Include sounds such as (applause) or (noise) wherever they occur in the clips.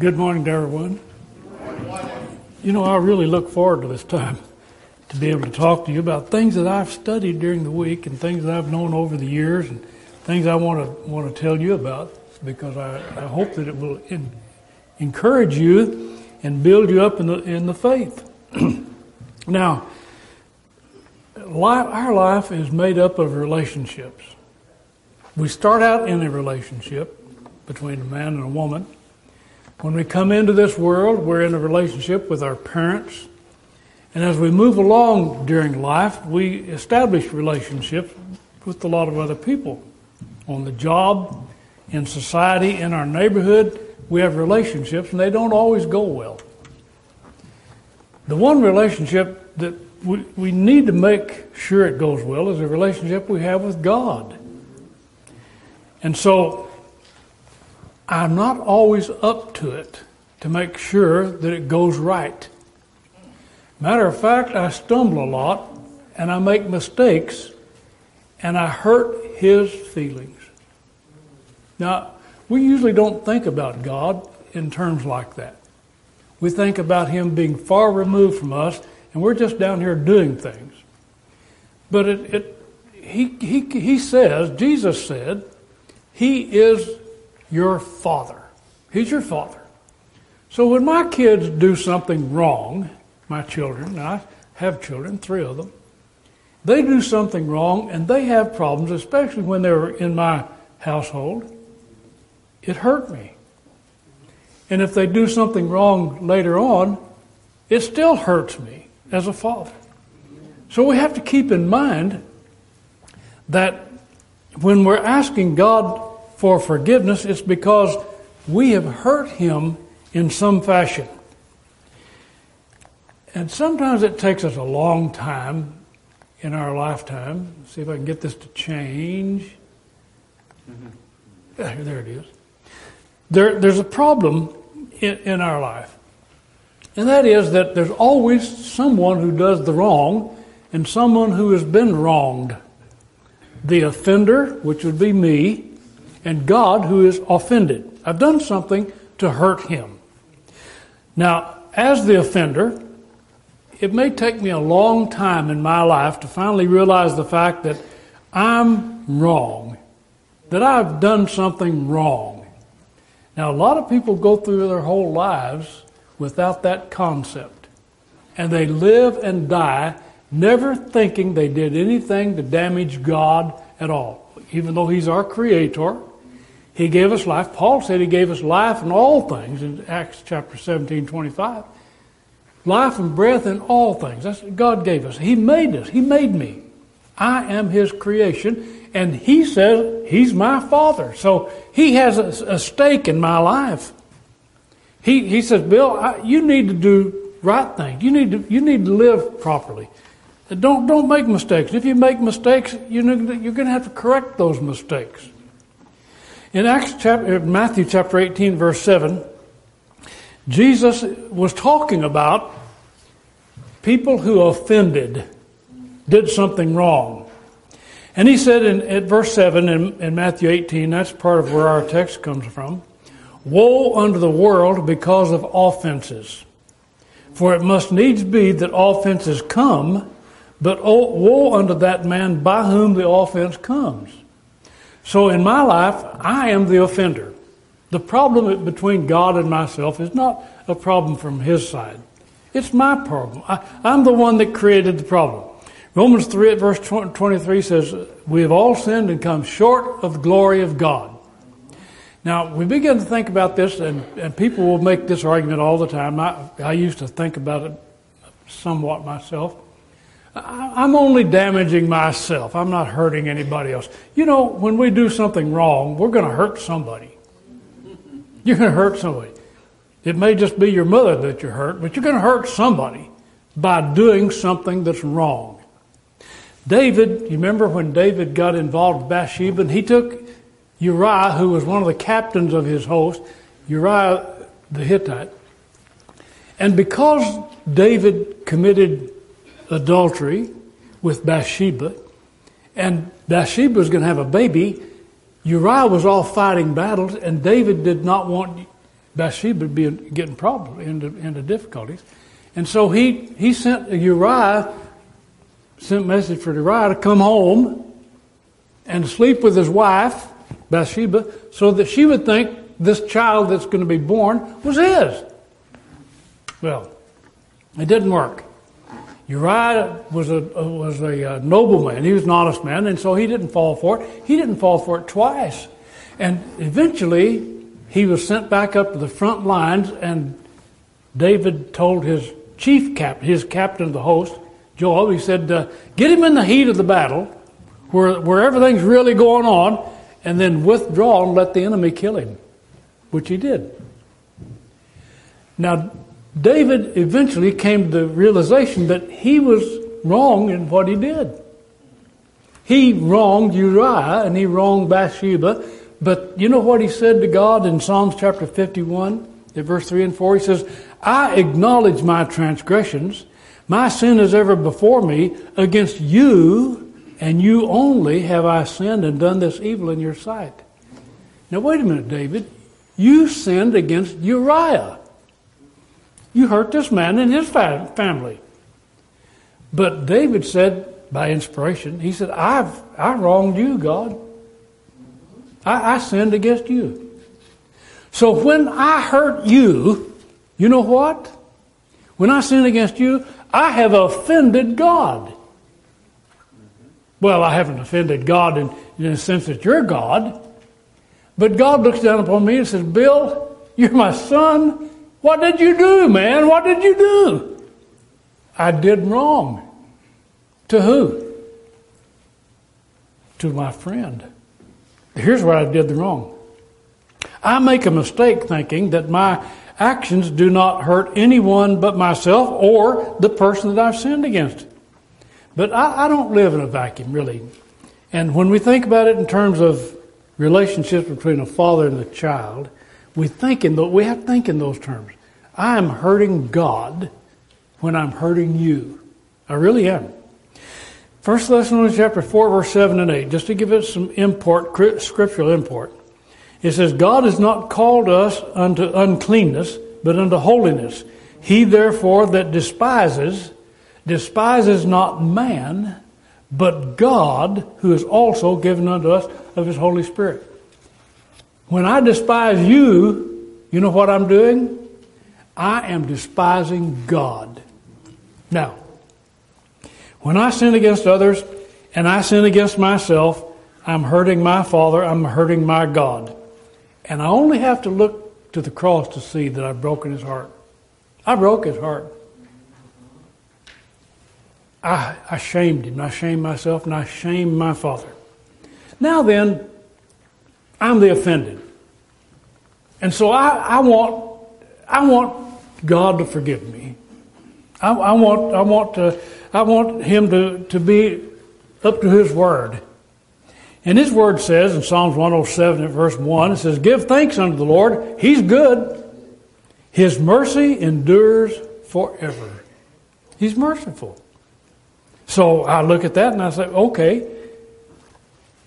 Good morning to everyone. You know, I really look forward to this time to be able to talk to you about things that I've studied during the week and things that I've known over the years and things I want to want to tell you about because I, I hope that it will in, encourage you and build you up in the in the faith. (clears throat) now, life, our life is made up of relationships. We start out in a relationship between a man and a woman. When we come into this world, we're in a relationship with our parents. And as we move along during life, we establish relationships with a lot of other people. On the job, in society, in our neighborhood, we have relationships, and they don't always go well. The one relationship that we, we need to make sure it goes well is the relationship we have with God. And so I'm not always up to it to make sure that it goes right. Matter of fact, I stumble a lot and I make mistakes and I hurt his feelings. Now, we usually don't think about God in terms like that. We think about him being far removed from us and we're just down here doing things. But it, it he, he, he says, Jesus said, he is your father. He's your father. So when my kids do something wrong, my children, I have children, three of them, they do something wrong and they have problems, especially when they're in my household, it hurt me. And if they do something wrong later on, it still hurts me as a father. So we have to keep in mind that when we're asking God for forgiveness, it's because we have hurt him in some fashion. And sometimes it takes us a long time in our lifetime. See if I can get this to change. Mm-hmm. There it is. There, there's a problem in, in our life. And that is that there's always someone who does the wrong and someone who has been wronged. The offender, which would be me, and God who is offended. I've done something to hurt him. Now, as the offender, it may take me a long time in my life to finally realize the fact that I'm wrong, that I've done something wrong. Now, a lot of people go through their whole lives without that concept, and they live and die never thinking they did anything to damage God at all, even though He's our Creator he gave us life. Paul said he gave us life in all things in Acts chapter 17, 25. Life and breath in all things. That's what God gave us. He made us. He made me. I am His creation. And He says He's my Father. So He has a, a stake in my life. He, he says, Bill, I, you need to do right things. You need to, you need to live properly. Don't, don't make mistakes. If you make mistakes, you know, you're going to have to correct those mistakes. In Acts chapter, Matthew chapter 18, verse 7, Jesus was talking about people who offended, did something wrong. And he said in at verse 7 in, in Matthew 18, that's part of where our text comes from Woe unto the world because of offenses. For it must needs be that offenses come, but woe unto that man by whom the offense comes. So in my life, I am the offender. The problem between God and myself is not a problem from His side. It's my problem. I, am the one that created the problem. Romans 3 verse 23 says, We have all sinned and come short of the glory of God. Now, we begin to think about this, and, and people will make this argument all the time. I, I used to think about it somewhat myself. I'm only damaging myself. I'm not hurting anybody else. You know, when we do something wrong, we're going to hurt somebody. You're going to hurt somebody. It may just be your mother that you hurt, but you're going to hurt somebody by doing something that's wrong. David, you remember when David got involved with Bathsheba, and he took Uriah, who was one of the captains of his host, Uriah the Hittite, and because David committed adultery with Bathsheba, and Bathsheba was going to have a baby. Uriah was off fighting battles, and David did not want Bathsheba would be getting problems into, into difficulties. And so he, he sent Uriah, sent a message for Uriah to come home and sleep with his wife, Bathsheba, so that she would think this child that's going to be born was his. Well, it didn't work. Uriah was a, was a uh, nobleman. He was an honest man, and so he didn't fall for it. He didn't fall for it twice. And eventually, he was sent back up to the front lines, and David told his chief captain, his captain of the host, Joab, he said, uh, Get him in the heat of the battle, where, where everything's really going on, and then withdraw and let the enemy kill him, which he did. Now, David eventually came to the realization that he was wrong in what he did. He wronged Uriah and he wronged Bathsheba, but you know what he said to God in Psalms chapter 51, at verse 3 and 4? He says, I acknowledge my transgressions. My sin is ever before me. Against you and you only have I sinned and done this evil in your sight. Now, wait a minute, David. You sinned against Uriah. You hurt this man and his family. But David said, by inspiration, he said, I've I wronged you, God. I, I sinned against you. So when I hurt you, you know what? When I sin against you, I have offended God. Well, I haven't offended God in, in the sense that you're God. But God looks down upon me and says, Bill, you're my son. What did you do, man? What did you do? I did wrong. To who? To my friend. Here's where I did the wrong. I make a mistake thinking that my actions do not hurt anyone but myself or the person that I've sinned against. But I, I don't live in a vacuum, really. And when we think about it in terms of relationships between a father and a child, we think in the, we have to think in those terms. I am hurting God when I'm hurting you. I really am. First Thessalonians chapter 4, verse 7 and 8, just to give it some import, scriptural import. It says, God has not called us unto uncleanness, but unto holiness. He therefore that despises, despises not man, but God, who has also given unto us of his Holy Spirit. When I despise you, you know what I'm doing? I am despising God. Now, when I sin against others and I sin against myself, I'm hurting my Father, I'm hurting my God. And I only have to look to the cross to see that I've broken his heart. I broke his heart. I, I shamed him. I shamed myself and I shamed my Father. Now then, I'm the offended. And so I, I want, I want God to forgive me. I, I want, I want to, I want him to, to be up to his word. And his word says in Psalms 107 at verse 1, it says, Give thanks unto the Lord. He's good. His mercy endures forever. He's merciful. So I look at that and I say, okay,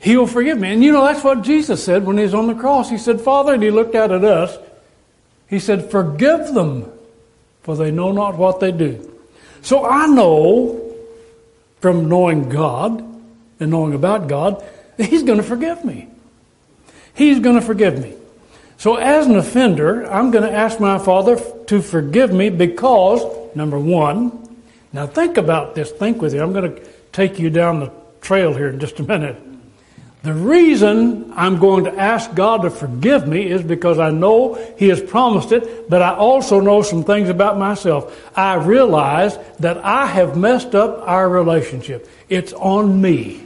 he will forgive me. And you know, that's what Jesus said when he was on the cross. He said, Father, and he looked out at us. He said, Forgive them, for they know not what they do. So I know from knowing God and knowing about God that He's going to forgive me. He's going to forgive me. So as an offender, I'm going to ask my Father to forgive me because, number one, now think about this, think with you. I'm going to take you down the trail here in just a minute. The reason I'm going to ask God to forgive me is because I know He has promised it, but I also know some things about myself. I realize that I have messed up our relationship. It's on me.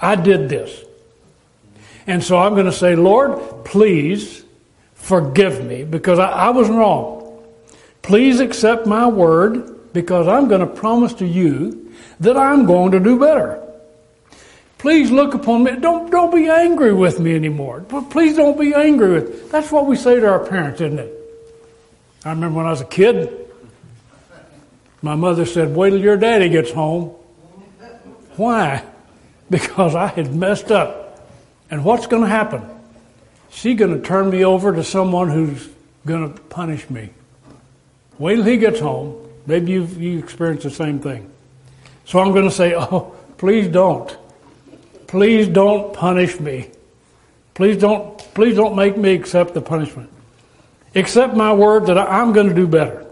I did this. And so I'm going to say, Lord, please forgive me because I, I was wrong. Please accept my word because I'm going to promise to you that I'm going to do better. Please look upon me. Don't, don't be angry with me anymore. Please don't be angry with me. That's what we say to our parents, isn't it? I remember when I was a kid, my mother said, wait till your daddy gets home. Why? (laughs) Because I had messed up. And what's going to happen? She's going to turn me over to someone who's going to punish me. Wait till he gets home. Maybe you've, you experienced the same thing. So I'm going to say, (laughs) oh, please don't. Please don't punish me. Please don't, please don't make me accept the punishment. Accept my word that I'm going to do better.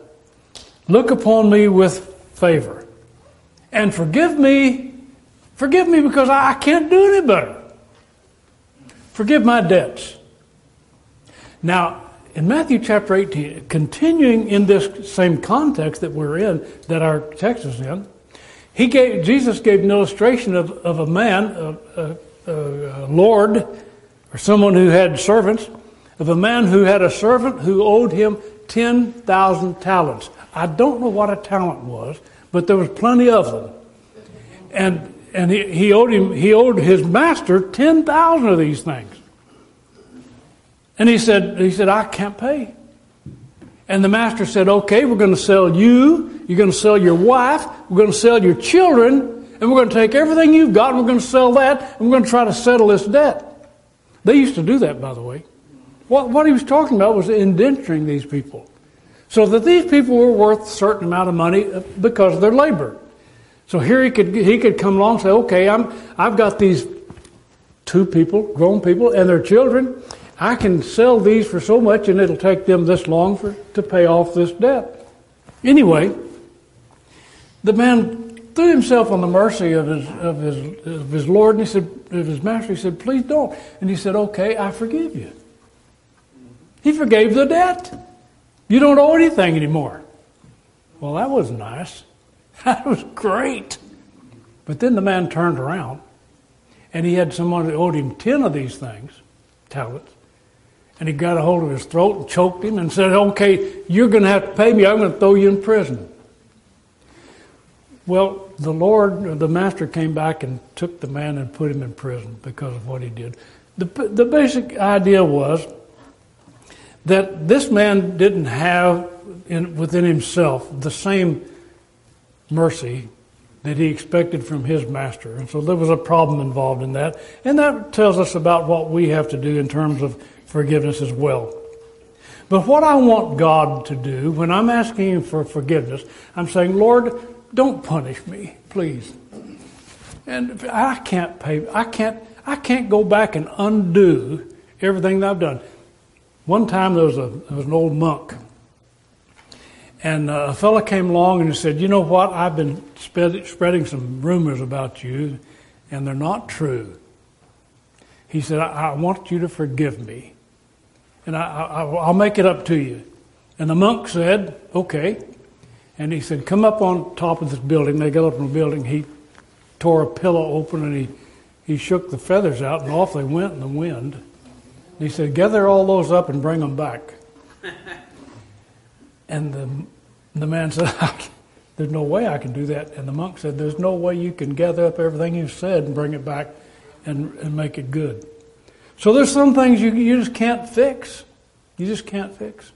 Look upon me with favor. And forgive me. Forgive me because I can't do any better. Forgive my debts. Now, in Matthew chapter 18, continuing in this same context that we're in, that our text is in, he gave, Jesus gave an illustration of, of a man, a, a, a lord, or someone who had servants, of a man who had a servant who owed him 10,000 talents. I don't know what a talent was, but there was plenty of them. And, and he, he, owed him, he owed his master 10,000 of these things. And he said, he said, I can't pay. And the master said, okay, we're going to sell you, you're going to sell your wife, we're going to sell your children, and we're going to take everything you've got, and we're going to sell that, and we're going to try to settle this debt. They used to do that, by the way. What, what he was talking about was indenturing these people. So that these people were worth a certain amount of money uh, because of their labor. So here he could, he could come along and say, okay, I'm, I've got these two people, grown people, and their children, I can sell these for so much and it'll take them this long for, to pay off this debt. Anyway, the man threw himself on the mercy of his, of his, of his Lord and he said, of his master, he said, please don't. And he said, okay, I forgive you. He forgave the debt. You don't owe anything anymore. Well, that was nice. (laughs) That was great. But then the man turned around and he had someone who owed him 10 of these things, talents and he got a hold of his throat and choked him and said, Okay, you're going to have to pay me. I'm going to throw you in prison. Well, the Lord, the master came back and took the man and put him in prison because of what he did. The, the basic idea was that this man didn't have in, within himself the same mercy that he expected from his master. And so there was a problem involved in that. And that tells us about what we have to do in terms of forgiveness as well. But what I want God to do when I'm asking Him for forgiveness, I'm saying, Lord, don't punish me, please. And I can't pay. I can't. I can't go back and undo everything that I've done. One time there was a there was an old monk, and uh, a fellow came along and he said, "You know what? I've been spread, spreading some rumors about you, and they're not true." He said, I, I want you to forgive me and I, will make it up to you. And the monk said, okay. And he said, come up on top of this building. They got up in the building. He tore a pillow open and he, he shook the feathers out and off they went in the wind. And he said, gather all those up and bring them back. (laughs) and the, the man said, (laughs) there's no way I can do that. And the monk said, there's no way you can gather up everything you've said and bring it back and, and make it good. So there's some things you, you just can't fix. You just can't fix.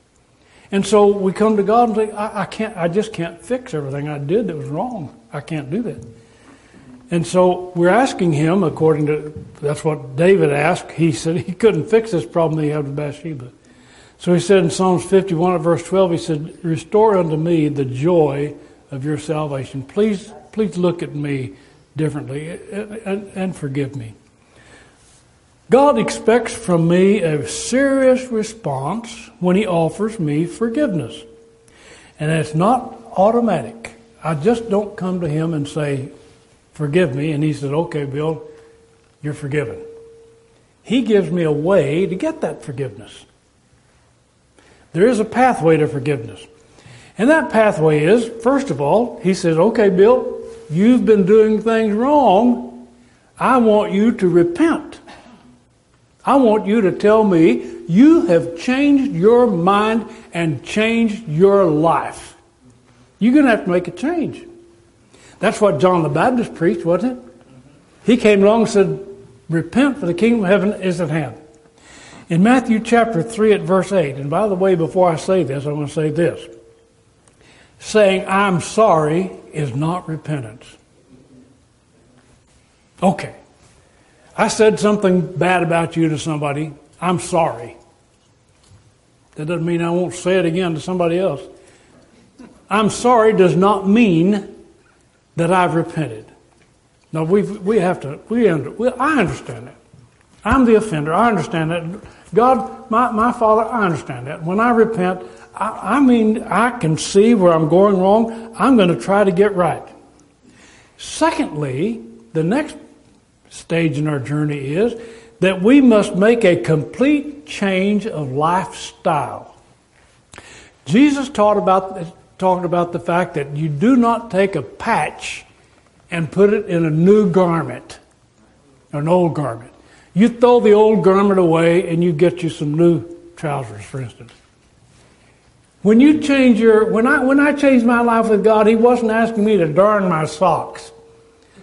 And so we come to God and say, I, I, can't, I just can't fix everything I did that was wrong. I can't do that. And so we're asking him, according to, that's what David asked. He said he (laughs) couldn't fix this problem that he had with Bathsheba. So he said in Psalms 51 at verse 12, he said, Restore unto me the joy of your salvation. Please, please look at me differently and, and, and forgive me. God expects from me a serious response when He offers me forgiveness. And it's not automatic. I just don't come to Him and say, Forgive me. And He says, Okay, Bill, you're forgiven. He gives me a way to get that forgiveness. There is a pathway to forgiveness. And that pathway is, first of all, He says, Okay, Bill, you've been doing things wrong. I want you to repent. I want you to tell me you have changed your mind and changed your life. You're going to have to make a change. That's what John the Baptist preached, wasn't it? He came along and said, Repent, for the kingdom of heaven is at hand. In Matthew chapter 3 at verse 8, and by the way, before I say this, I want to say this. Saying, I'm sorry is not repentance. Okay. I said something bad about you to somebody. I'm sorry. That doesn't mean I won't say it again to somebody else. I'm sorry does not mean that I've repented. No, we we have to. We, under, we I understand that. I'm the offender. I understand that. God, my, my Father, I understand that. When I repent, I, I mean, I can see where I'm going wrong. I'm going to try to get right. Secondly, the next stage in our journey is that we must make a complete change of lifestyle. Jesus taught about, talked about the fact that you do not take a patch and put it in a new garment, an old garment. You throw the old garment away and you get you some new trousers, for instance. When you change your, when I, when I changed my life with God, He wasn't asking me to darn my socks.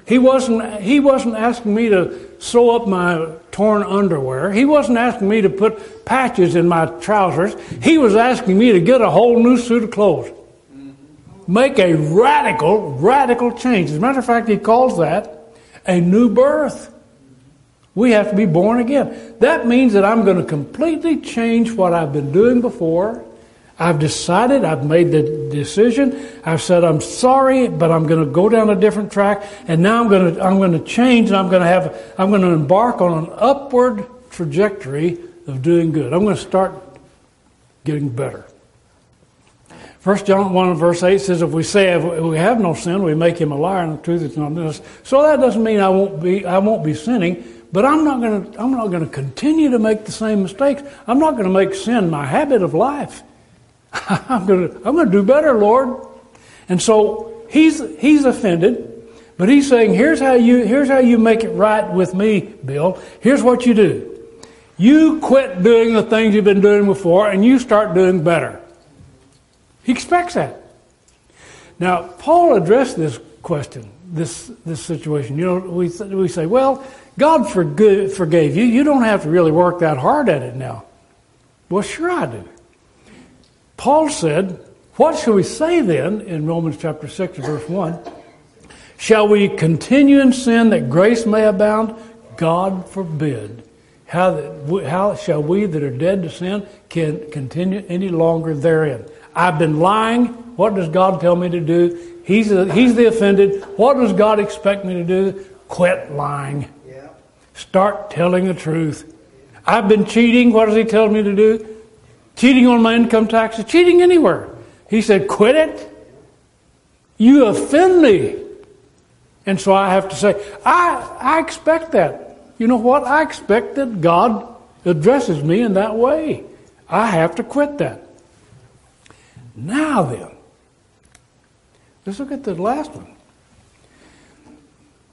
He wasn't, he wasn't asking me to sew up my torn underwear. He wasn't asking me to put patches in my trousers. He was asking me to get a whole new suit of clothes. Make a radical, radical change. As a matter of fact, he calls that a new birth. We have to be born again. That means that I'm going to completely change what I've been doing before. I've decided, I've made the decision. I've said I'm sorry, but I'm going to go down a different track, and now I'm going to I'm going to change, and I'm going to have I'm going to embark on an upward trajectory of doing good. I'm going to start getting better. First John one verse eight says, "If we say if we have no sin, we make him a liar, and the truth is not in us." So that doesn't mean I won't be I won't be sinning. But I'm not going to, I'm not going to continue to make the same mistakes. I'm not going to make sin my habit of life. (laughs) I'm going to, I'm going to do better, Lord. And so he's, he's offended, but he's saying, here's how you, here's how you make it right with me, Bill. Here's what you do. You quit doing the things you've been doing before and you start doing better. He expects that. Now, Paul addressed this question, this, this situation. You know, we, we say, well, God forgave you. You don't have to really work that hard at it now. Well, sure I do. Paul said, What shall we say then in Romans chapter 6, verse 1? Shall we continue in sin that grace may abound? God forbid. How, how shall we that are dead to sin can continue any longer therein? I've been lying. What does God tell me to do? He's, a, he's the offended. What does God expect me to do? Quit lying. Start telling the truth. I've been cheating. What does he tell me to do? Cheating on my income taxes, cheating anywhere. He said, quit it. You offend me. And so I have to say, I, I expect that. You know what? I expect that God addresses me in that way. I have to quit that. Now then, let's look at the last one.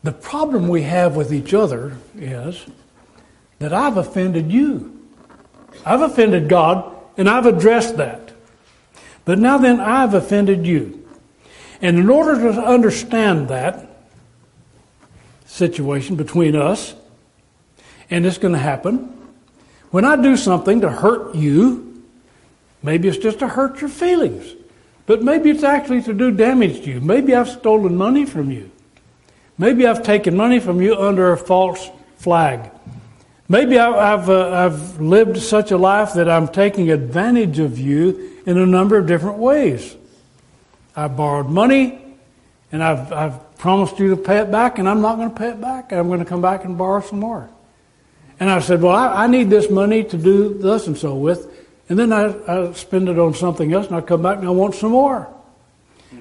The problem we have with each other is that I've offended you. I've offended God, and I've addressed that. But now then, I've offended you. And in order to understand that situation between us, and it's going to happen, when I do something to hurt you, maybe it's just to hurt your feelings, but maybe it's actually to do damage to you. Maybe I've stolen money from you. Maybe I've taken money from you under a false flag. Maybe I've, uh, I've lived such a life that I'm taking advantage of you in a number of different ways. I've borrowed money and I've, I've promised you to pay it back, and I'm not going to pay it back. I'm going to come back and borrow some more. And I said, Well, I, I need this money to do thus and so with. And then I, I spend it on something else, and I come back and I want some more.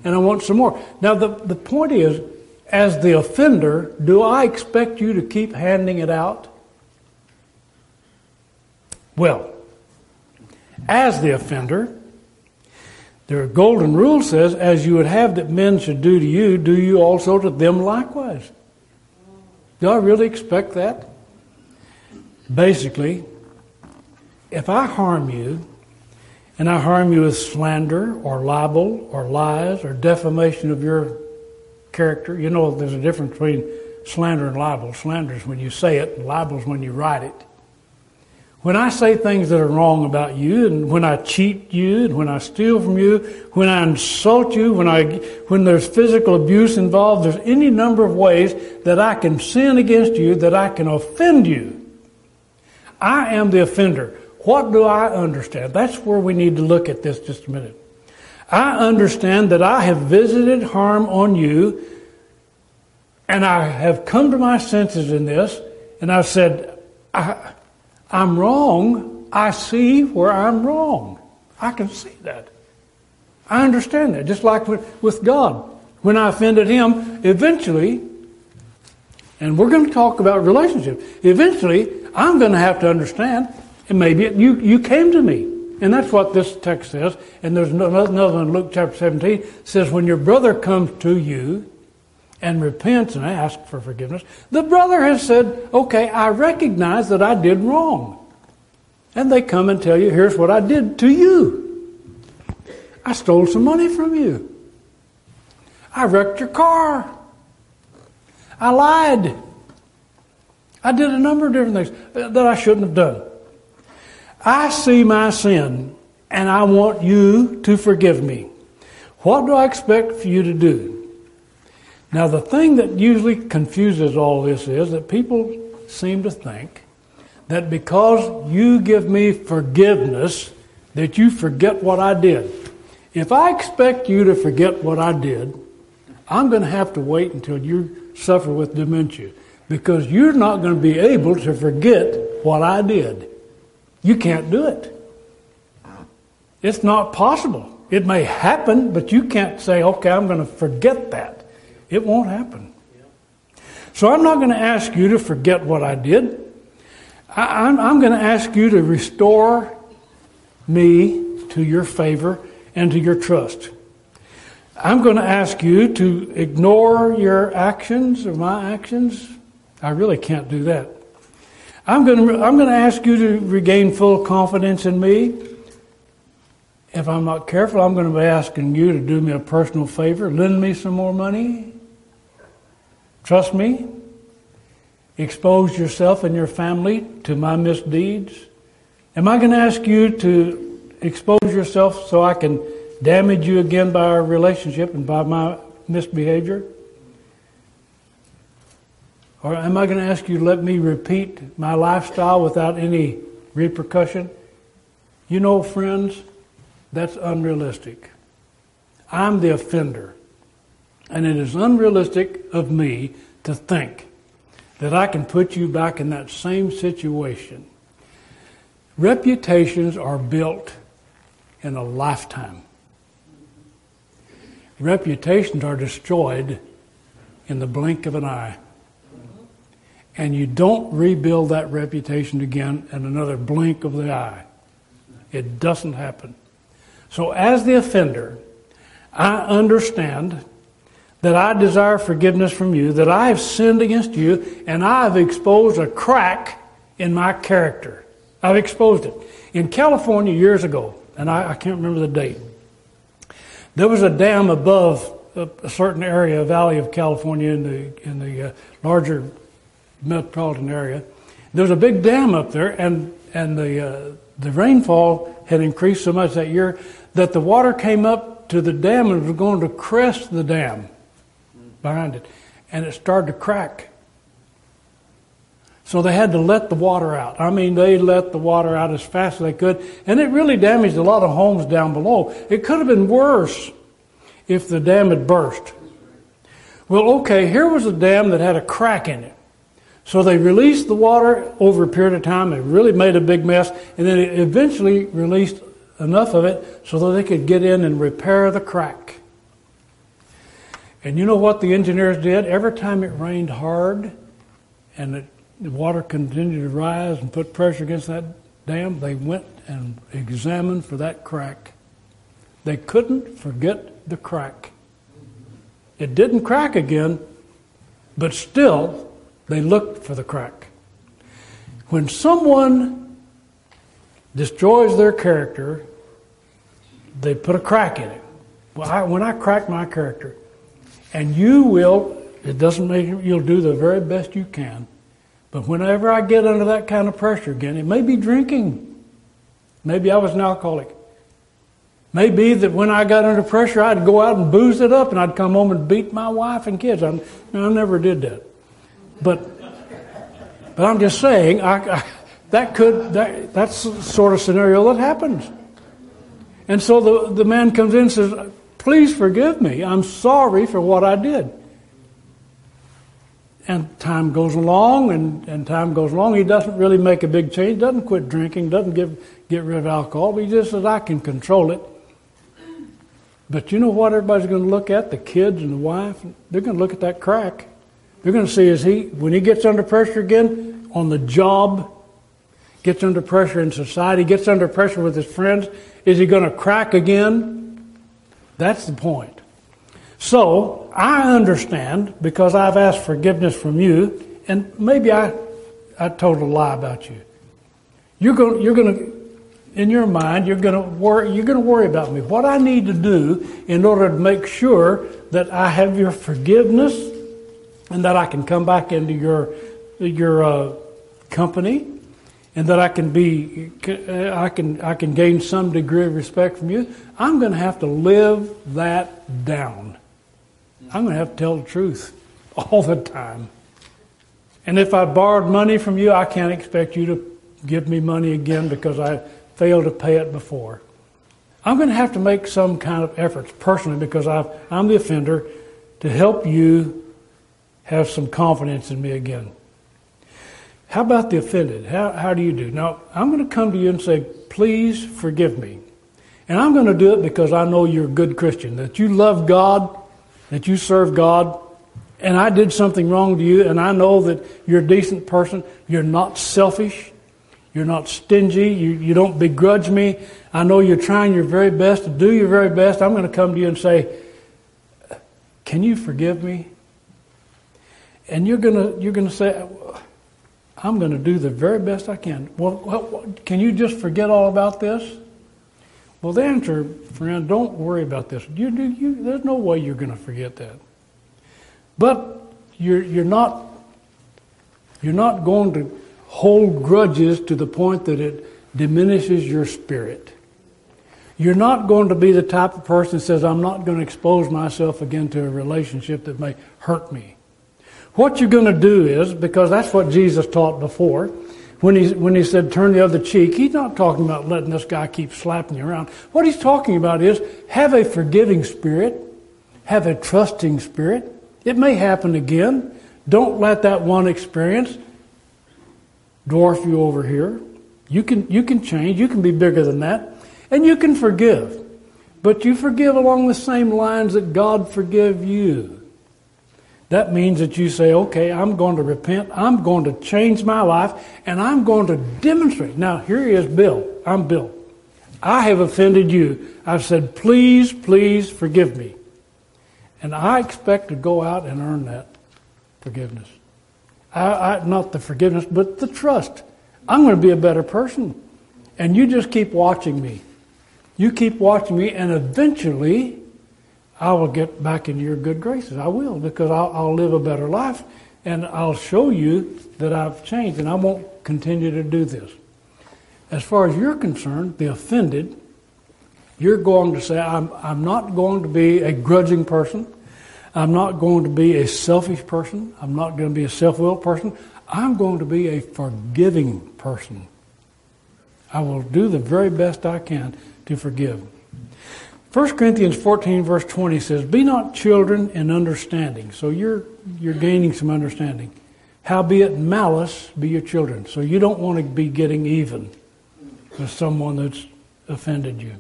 And I want some more. Now, the, the point is, as the offender, do I expect you to keep handing it out? Well, as the offender, the golden rule says, as you would have that men should do to you, do you also to them likewise. Do I really expect that? Basically, if I harm you, and I harm you with slander or libel or lies or defamation of your character. You know, there's a difference between slander and libel. Slander is when you say it, and libel is when you write it. When I say things that are wrong about you, and when I cheat you, and when I steal from you, when I insult you, when I when there's physical abuse involved, there's any number of ways that I can sin against you, that I can offend you. I am the offender. what do I understand? That's where we need to look at this just a minute. I understand that I have visited harm on you, and I have come to my senses in this, and I've said, I, I'm wrong. I see where I'm wrong. I can see that. I understand that. Just like with God. When I offended Him, eventually, and we're going to talk about relationship, eventually, I'm going to have to understand, and maybe you, you came to me. And that's what this text says. And there's another one in Luke chapter 17 says, when your brother comes to you and repents and asks for forgiveness, the brother has said, okay, I recognize that I did wrong. And they come and tell you, here's what I did to you. I stole some money from you. I wrecked your car. I lied. I did a number of different things that I shouldn't have done. I see my sin and I want you to forgive me. What do I expect for you to do? Now, the thing that usually confuses all this is that people seem to think that because you give me forgiveness, that you forget what I did. If I expect you to forget what I did, I'm going to have to wait until you suffer with dementia because you're not going to be able to forget what I did. You can't do it. It's not possible. It may happen, but you can't say, okay, I'm going to forget that. It won't happen. So I'm not going to ask you to forget what I did. I, am I'm going to ask you to restore me to your favor and to your trust. I'm going to ask you to ignore your actions or my actions. I really can't do that. I'm going to, I'm going to ask you to regain full confidence in me. If I'm not careful, I'm going to be asking you to do me a personal favor, lend me some more money. Trust me. Expose yourself and your family to my misdeeds. Am I going to ask you to expose yourself so I can damage you again by our relationship and by my misbehavior? Or am I going to ask you to let me repeat my lifestyle without any repercussion? You know, friends, that's unrealistic. I'm the offender. And it is unrealistic of me to think that I can put you back in that same situation. Reputations are built in a lifetime. Reputations are destroyed in the blink of an eye and you don't rebuild that reputation again in another blink of the eye. It doesn't happen. So, as the offender, I understand that I desire forgiveness from you, that I have sinned against you, and I have exposed a crack in my character. I've exposed it. In California years ago, and I, I can't remember the date, there was a dam above a, a certain area, a Valley of California, in the in the uh, larger metropolitan area. There was a big dam up there, and and the uh, the rainfall had increased so much that year that the water came up to the dam and was going to crest the dam behind it, and it started to crack. So they had to let the water out. I mean, they let the water out as fast as they could, and it really damaged a lot of homes down below. It could have been worse if the dam had burst. Well, okay, here was a dam that had a crack in it. So they released the water over a period of time. It really made a big mess, and then it eventually released enough of it so that they could get in and repair the crack. And you know what the engineers did? Every time it rained hard and it, the water continued to rise and put pressure against that dam, they went and examined for that crack. They couldn't forget the crack. It didn't crack again, but still they looked for the crack. When someone destroys their character, they put a crack in it. Well, I, when I crack my character, and you will, it doesn't make you'll do the very best you can. But whenever I get under that kind of pressure again, it may be drinking. Maybe I was an alcoholic. Maybe that when I got under pressure, I'd go out and booze it up and I'd come home and beat my wife and kids. I, I never did that. But, but I'm just saying, I, I, that could that, that's the sort of scenario that happens. And so the, the man comes in and says, Please forgive me. I'm sorry for what I did. And time goes along and, and time goes along. He doesn't really make a big change, doesn't quit drinking, doesn't give, get rid of alcohol, but he just says, I can control it. But you know what everybody's going to look at? The kids and the wife? They're going to look at that crack. They're going to see is he, when he gets under pressure again on the job, gets under pressure in society, gets under pressure with his friends, is he going to crack again? That's the point. So, I understand because I've asked forgiveness from you, and maybe I, I told a lie about you. You're going, you're going to, in your mind, you're going to worry, you're going to worry about me. What I need to do in order to make sure that I have your forgiveness and that I can come back into your, your uh, company and that I can be, I can, I can gain some degree of respect from you, I'm going to have to live that down. I'm going to have to tell the truth all the time. And if I borrowed money from you, I can't expect you to give me money again because I failed to pay it before. I'm going to have to make some kind of efforts personally because i am the offender to help you have some confidence in me again. How about the offended? How, how do you do? Now, I'm going to come to you and say, please forgive me. And I'm going to do it because I know you're a good Christian, that you love God, that you serve God, and I did something wrong to you, and I know that you're a decent person. You're not selfish. You're not stingy. You, you don't begrudge me. I know you're trying your very best to do your very best. I'm going to come to you and say, Can you forgive me? And you're going to, you're going to say, I'm going to do the very best I can. Well, can you just forget all about this? Well, the answer, friend, don't worry about this. You, you, you, there's no way you're going to forget that. But you're, you're, not, you're not going to hold grudges to the point that it diminishes your spirit. You're not going to be the type of person that says, I'm not going to expose myself again to a relationship that may hurt me. What you're going to do is, because that's what Jesus taught before, when he, when he said turn the other cheek, he's not talking about letting this guy keep slapping you around. What he's talking about is have a forgiving spirit, have a trusting spirit. It may happen again. Don't let that one experience dwarf you over here. You can, you can change. You can be bigger than that. And you can forgive. But you forgive along the same lines that God forgive you. That means that you say, okay, I'm going to repent, I'm going to change my life, and I'm going to demonstrate. Now, here is Bill. I'm Bill. I have offended you. I've said, please, please forgive me. And I expect to go out and earn that forgiveness. I, I, not the forgiveness, but the trust. I'm going to be a better person. And you just keep watching me. You keep watching me, and eventually I will get back into your good graces. I will, because I'll, I'll, live a better life and I'll show you that I've changed and I won't continue to do this. As far as you're concerned, the offended, you're going to say, I'm, I'm not going to be a grudging person. I'm not going to be a selfish person. I'm not going to be a self willed person. I'm going to be a forgiving person. I will do the very best I can to forgive. 1 Corinthians 14, verse 20 says, Be not children in understanding. So you're, you're gaining some understanding. Howbeit malice be your children. So you don't want to be getting even with someone that's offended you.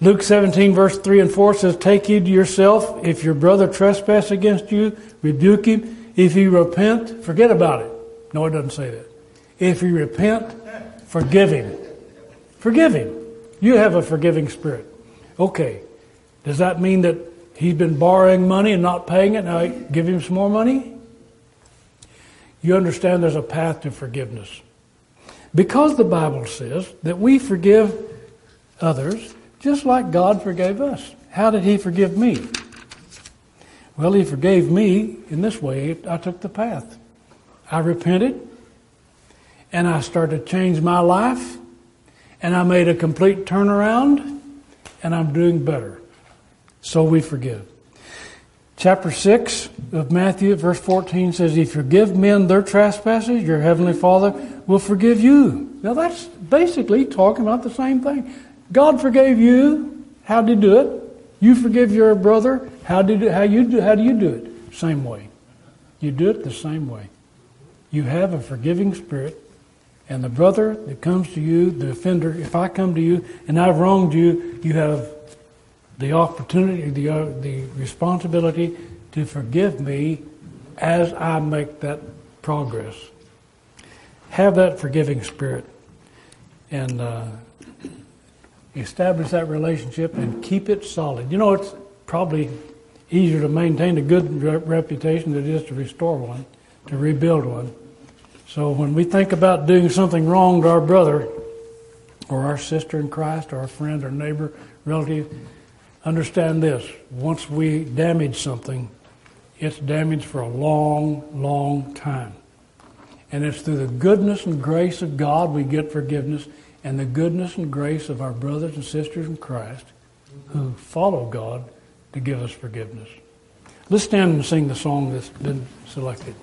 Luke 17, verse 3 and 4 says, Take heed to yourself. If your brother trespass against you, rebuke him. If he repent, forget about it. No, it doesn't say that. If he repent, forgive him. Forgive him. You have a forgiving spirit. Okay, does that mean that he's been borrowing money and not paying it? Now give him some more money? You understand there's a path to forgiveness. Because the Bible says that we forgive others just like God forgave us. How did he forgive me? Well, he forgave me in this way. I took the path. I repented and I started to change my life and I made a complete turnaround and I'm doing better. So we forgive. Chapter 6 of Matthew, verse 14 says, If you forgive men their trespasses, your heavenly Father will forgive you. Now that's basically talking about the same thing. God forgave you. How did He do it? You forgive your brother. How did how you do, how do you do it? Same way. You do it the same way. You have a forgiving spirit, and the brother that comes to you, the offender, if I come to you and I've wronged you, you have the opportunity, the, uh, the responsibility to forgive me as I make that progress. Have that forgiving spirit and uh, establish that relationship and keep it solid. You know, it's probably easier to maintain a good re- reputation than it is to restore one, to rebuild one. So when we think about doing something wrong to our brother or our sister in Christ or our friend or neighbor, relative, understand this. Once we damage something, it's damaged for a long, long time. And it's through the goodness and grace of God we get forgiveness and the goodness and grace of our brothers and sisters in Christ who follow God to give us forgiveness. Let's stand and sing the song that's been selected.